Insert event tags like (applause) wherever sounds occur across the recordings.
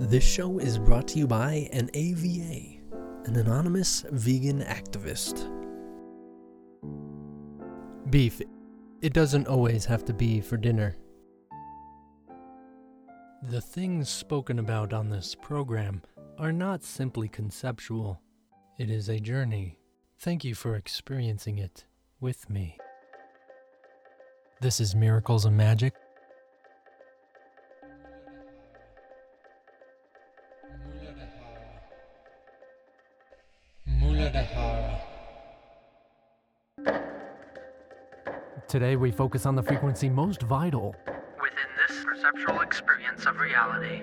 This show is brought to you by an AVA, an anonymous vegan activist. Beef. It doesn't always have to be for dinner. The things spoken about on this program are not simply conceptual. It is a journey. Thank you for experiencing it with me. This is Miracles and Magic. Today we focus on the frequency most vital within this perceptual experience of reality.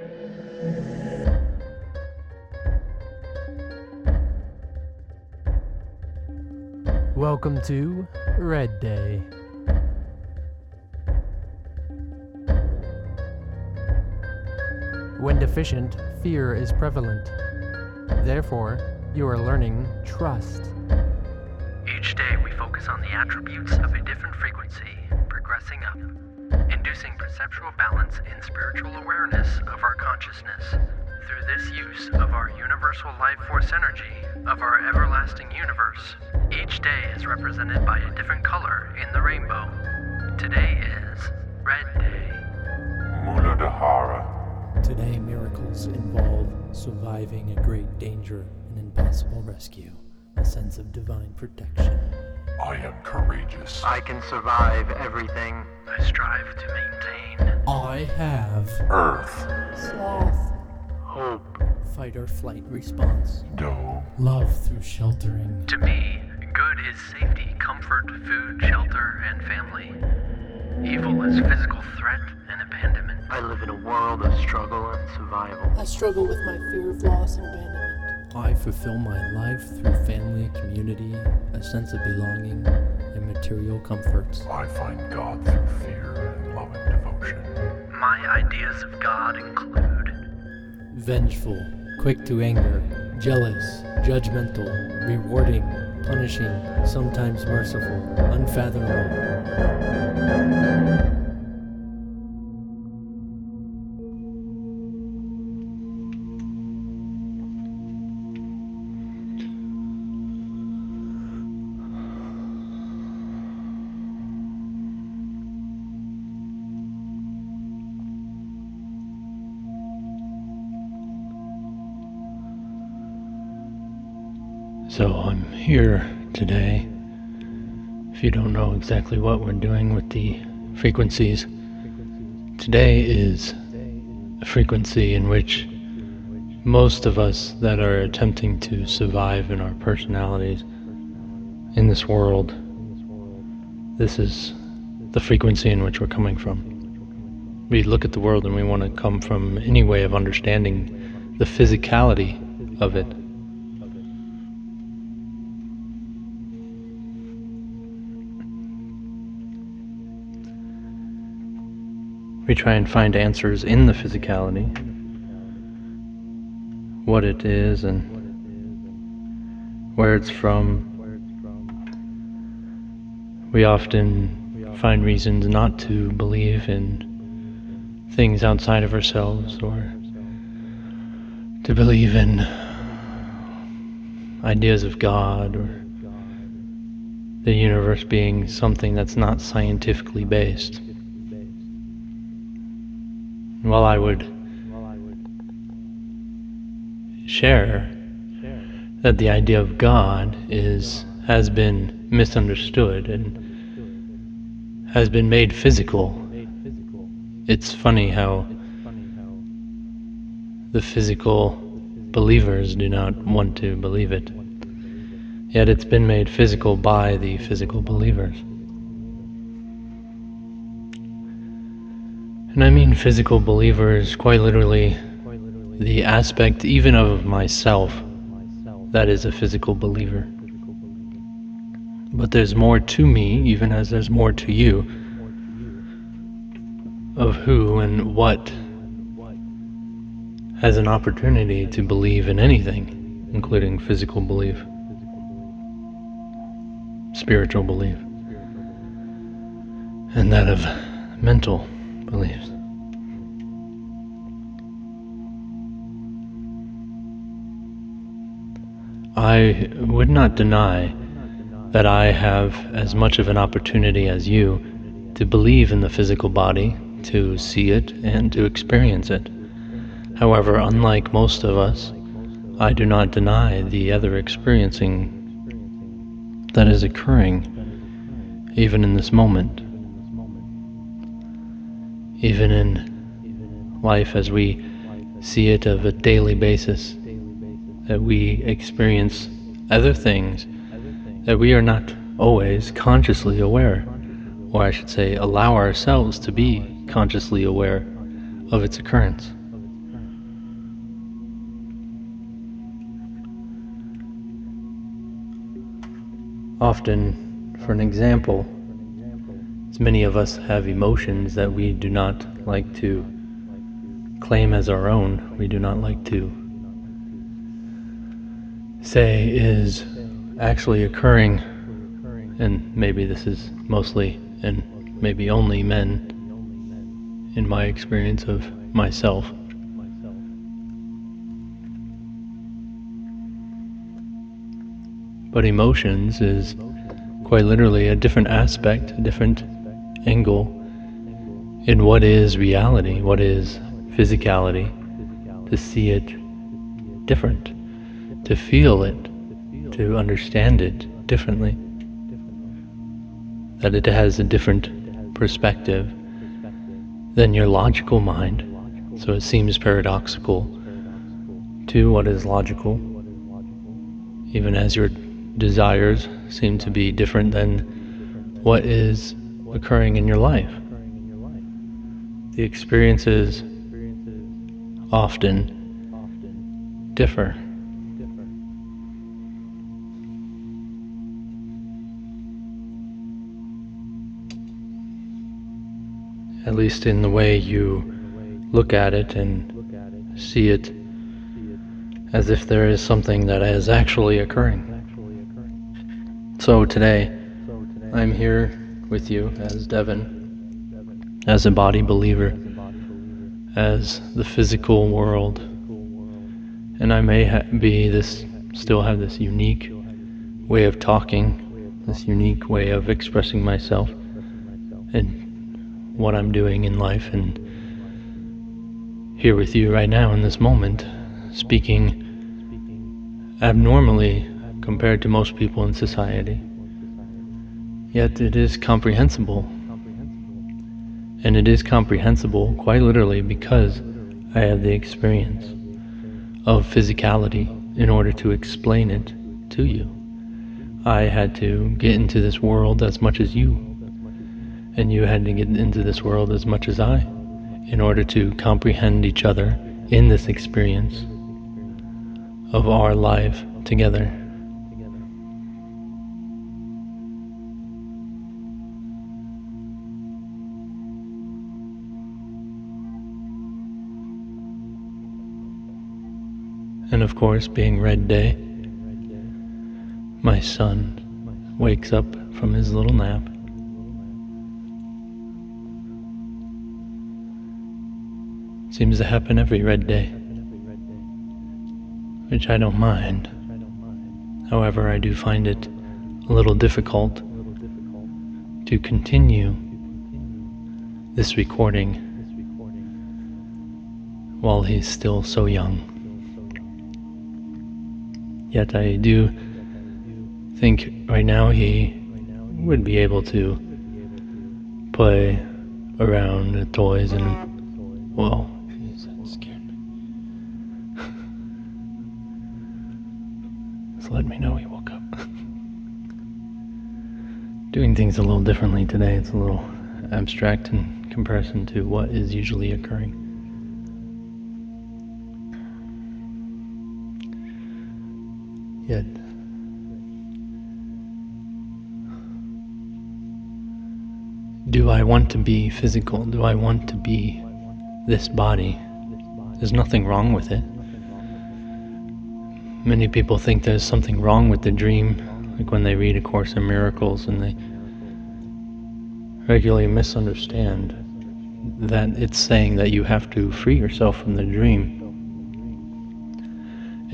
Welcome to Red Day. When deficient, fear is prevalent. Therefore, you are learning trust. Each day we focus on the attributes of a different frequency, progressing up, inducing perceptual balance and spiritual awareness of our consciousness. Through this use of our universal life force energy, of our everlasting universe, each day is represented by a different color in the rainbow. Today is Red Day. Muladhara. Today, miracles involve surviving a great danger, an impossible rescue, a sense of divine protection. I am courageous. I can survive everything. I strive to maintain I have Earth. sloth, Hope. fight or flight response, Dome. love through sheltering, To me, good is safety, comfort, food, shelter, and family. Evil is physical threat and abandonment. I live in a world of struggle and survival. I struggle with my fear of loss and abandonment. I fulfill my life through family, community, a sense of belonging, and material comforts. I find God through fear and love and devotion. My ideas of God include Vengeful, quick to anger, jealous, judgmental, rewarding, punishing, sometimes merciful, unfathomable. So I'm here today. If you don't know exactly what we're doing with the frequencies, today is a frequency in which most of us that are attempting to survive in our personalities in this world, this is the frequency in which we're coming from. We look at the world and we want to come from any way of understanding the physicality of it. We try and find answers in the physicality, what it is and where it's from. We often find reasons not to believe in things outside of ourselves or to believe in ideas of God or the universe being something that's not scientifically based. Well, I would share that the idea of God is has been misunderstood and has been made physical. It's funny how the physical believers do not want to believe it. Yet it's been made physical by the physical believers. And I mean physical believers, quite literally, the aspect even of myself that is a physical believer. But there's more to me, even as there's more to you, of who and what has an opportunity to believe in anything, including physical belief, spiritual belief, and that of mental beliefs. I would not deny that I have as much of an opportunity as you to believe in the physical body, to see it, and to experience it. However, unlike most of us, I do not deny the other experiencing that is occurring even in this moment. Even in life as we see it of a daily basis, that we experience other things that we are not always consciously aware, or I should say, allow ourselves to be consciously aware of its occurrence. Often, for an example, many of us have emotions that we do not like to claim as our own, we do not like to say is actually occurring, and maybe this is mostly and maybe only men in my experience of myself. But emotions is quite literally a different aspect, a different angle in what is reality, what is physicality, to see it different to feel it, to understand it differently. That it has a different perspective than your logical mind. So it seems paradoxical to what is logical, even as your desires seem to be different than what is occurring in your life. The experiences often differ. at least in the way you look at it and see it as if there is something that is actually occurring. So today, I'm here with you as Devan, as a body believer, as the physical world, and I may ha- be this, still have this unique way of talking, this unique way of expressing myself, and what I'm doing in life and here with you right now in this moment, speaking abnormally compared to most people in society. Yet it is comprehensible. And it is comprehensible quite literally because I have the experience of physicality in order to explain it to you. I had to get into this world as much as you and you had to get into this world as much as I in order to comprehend each other in this experience of our life together. Of course, being Red Day, my son wakes up from his little nap Seems to happen every red day. Which I don't mind. However, I do find it a little difficult to continue this recording while he's still so young. Yet I do think right now he would be able to play around with toys and, well, (laughs) Just let me know he woke up. (laughs) Doing things a little differently today. It's a little abstract in comparison to what is usually occurring. Yet, do I want to be physical? Do I want to be this body? There's nothing wrong with it. Many people think there's something wrong with the dream, like when they read A Course in Miracles and they regularly misunderstand that it's saying that you have to free yourself from the dream.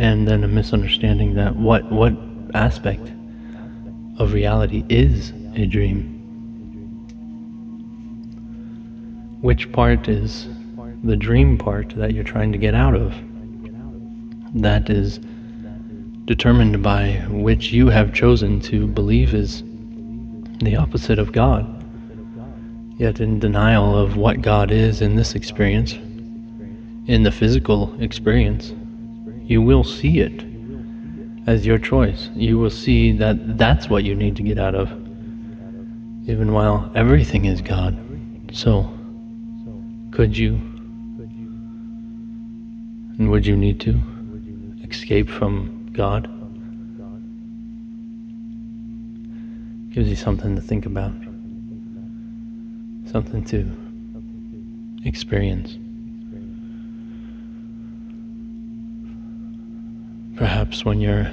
And then a misunderstanding that what what aspect of reality is a dream. Which part is the dream part that you're trying to get out of? That is determined by which you have chosen to believe is the opposite of God. Yet, in denial of what God is in this experience, in the physical experience, you will see it as your choice. You will see that that's what you need to get out of, even while everything is God. So, could you and would you need to escape from God. Gives you something to think about, something to experience. Perhaps when you're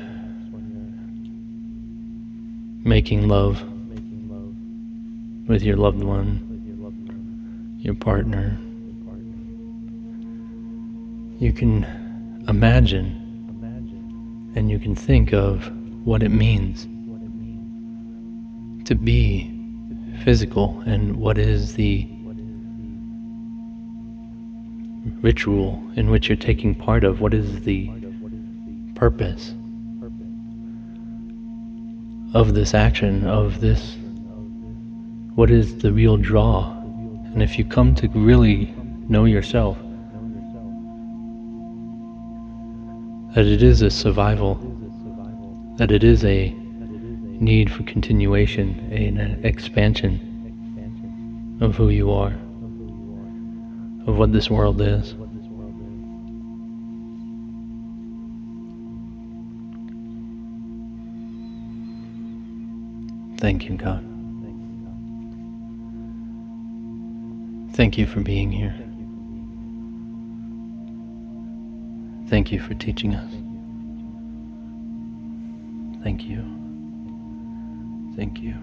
making love with your loved one, your partner, you can imagine and you can think of what it means to be physical and what is the ritual in which you're taking part of, what is the purpose of this action, of this, what is the real draw. And if you come to really know yourself, that it is a survival, that it is a need for continuation, an expansion of who you are, of what this world is. Thank you, God. Thank you for being here. Thank you for teaching us. Thank you. Thank you.